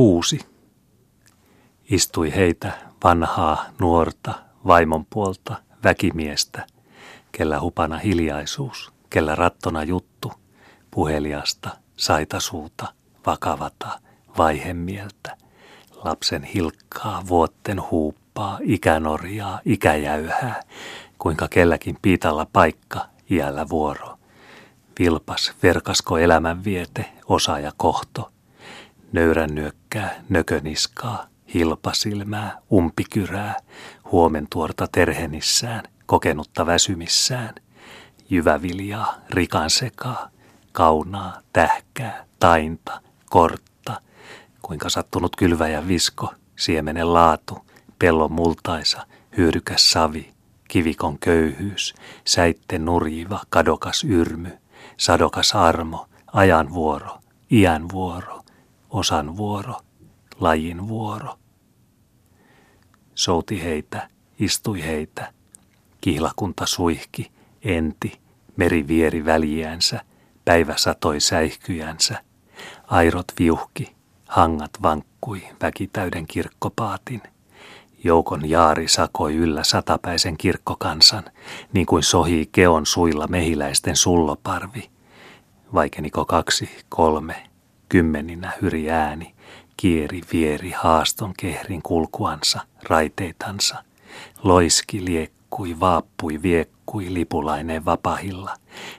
Kuusi. Istui heitä vanhaa, nuorta, vaimon puolta, väkimiestä, kellä hupana hiljaisuus, kellä rattona juttu, puheliasta, saitasuuta, vakavata, vaihemieltä, lapsen hilkkaa, vuotten huuppaa, ikänorjaa, ikäjäyhää, kuinka kelläkin piitalla paikka, iällä vuoro. Vilpas, verkasko elämänviete, osa ja kohto. Nöyrän nyökkää, nököniskaa, hilpasilmää, umpikyrää, huomentuorta terhenissään, kokenutta väsymissään. Jyväviljaa, rikan sekaa, kaunaa, tähkää, tainta, kortta. Kuinka sattunut kylväjän visko, siemenen laatu, pellon multaisa, hyödykäs savi, kivikon köyhyys, säitte nurjiva, kadokas yrmy, sadokas armo, ajan vuoro, iän vuoro, osan vuoro, lajin vuoro. Souti heitä, istui heitä, kihlakunta suihki, enti, meri vieri väliänsä, päivä satoi säihkyjänsä, airot viuhki, hangat vankkui väkitäyden kirkkopaatin – Joukon jaari sakoi yllä satapäisen kirkkokansan, niin kuin sohii keon suilla mehiläisten sulloparvi. Vaikeniko kaksi, kolme, kymmeninä hyri ääni, kieri vieri haaston kehrin kulkuansa, raiteitansa. Loiski liekkui, vaappui, viekkui lipulaineen vapahilla,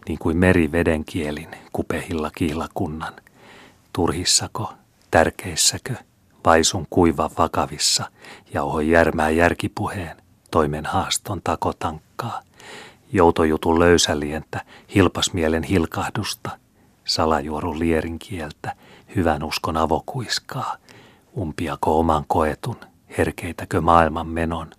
niin kuin meri vedenkielin kupehilla kihlakunnan. Turhissako, tärkeissäkö, Paisun kuiva vakavissa, jauhoi järmää järkipuheen, toimen haaston takotankkaa. Joutojutun löysälientä, hilpasmielen hilkahdusta, salajuorun lierin kieltä, hyvän uskon avokuiskaa, umpiako oman koetun, herkeitäkö maailman menon,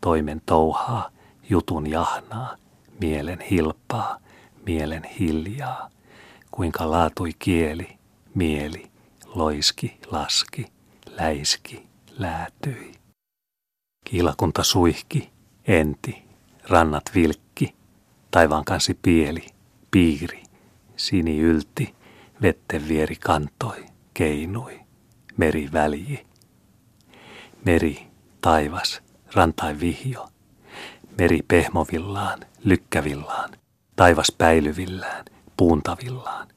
toimen touhaa, jutun jahnaa, mielen hilpaa, mielen hiljaa, kuinka laatui kieli, mieli, loiski, laski – läiski, läätyi. Kiilakunta suihki, enti, rannat vilkki, taivaan kansi pieli, piiri, sini ylti, vetten vieri kantoi, keinui, meri välji. Meri, taivas, rantai vihjo, meri pehmovillaan, lykkävillaan, taivas päilyvillään, puuntavillaan,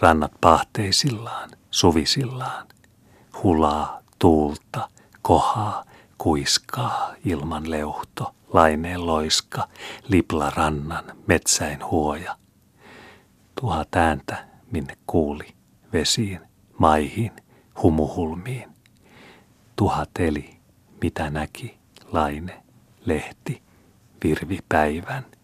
rannat pahteisillaan, suvisillaan, hulaa, tuulta, kohaa, kuiskaa, ilman leuhto, laineen loiska, lipla rannan, metsäin huoja. Tuhat ääntä, minne kuuli, vesiin, maihin, humuhulmiin. Tuhat eli, mitä näki, laine, lehti, virvi päivän –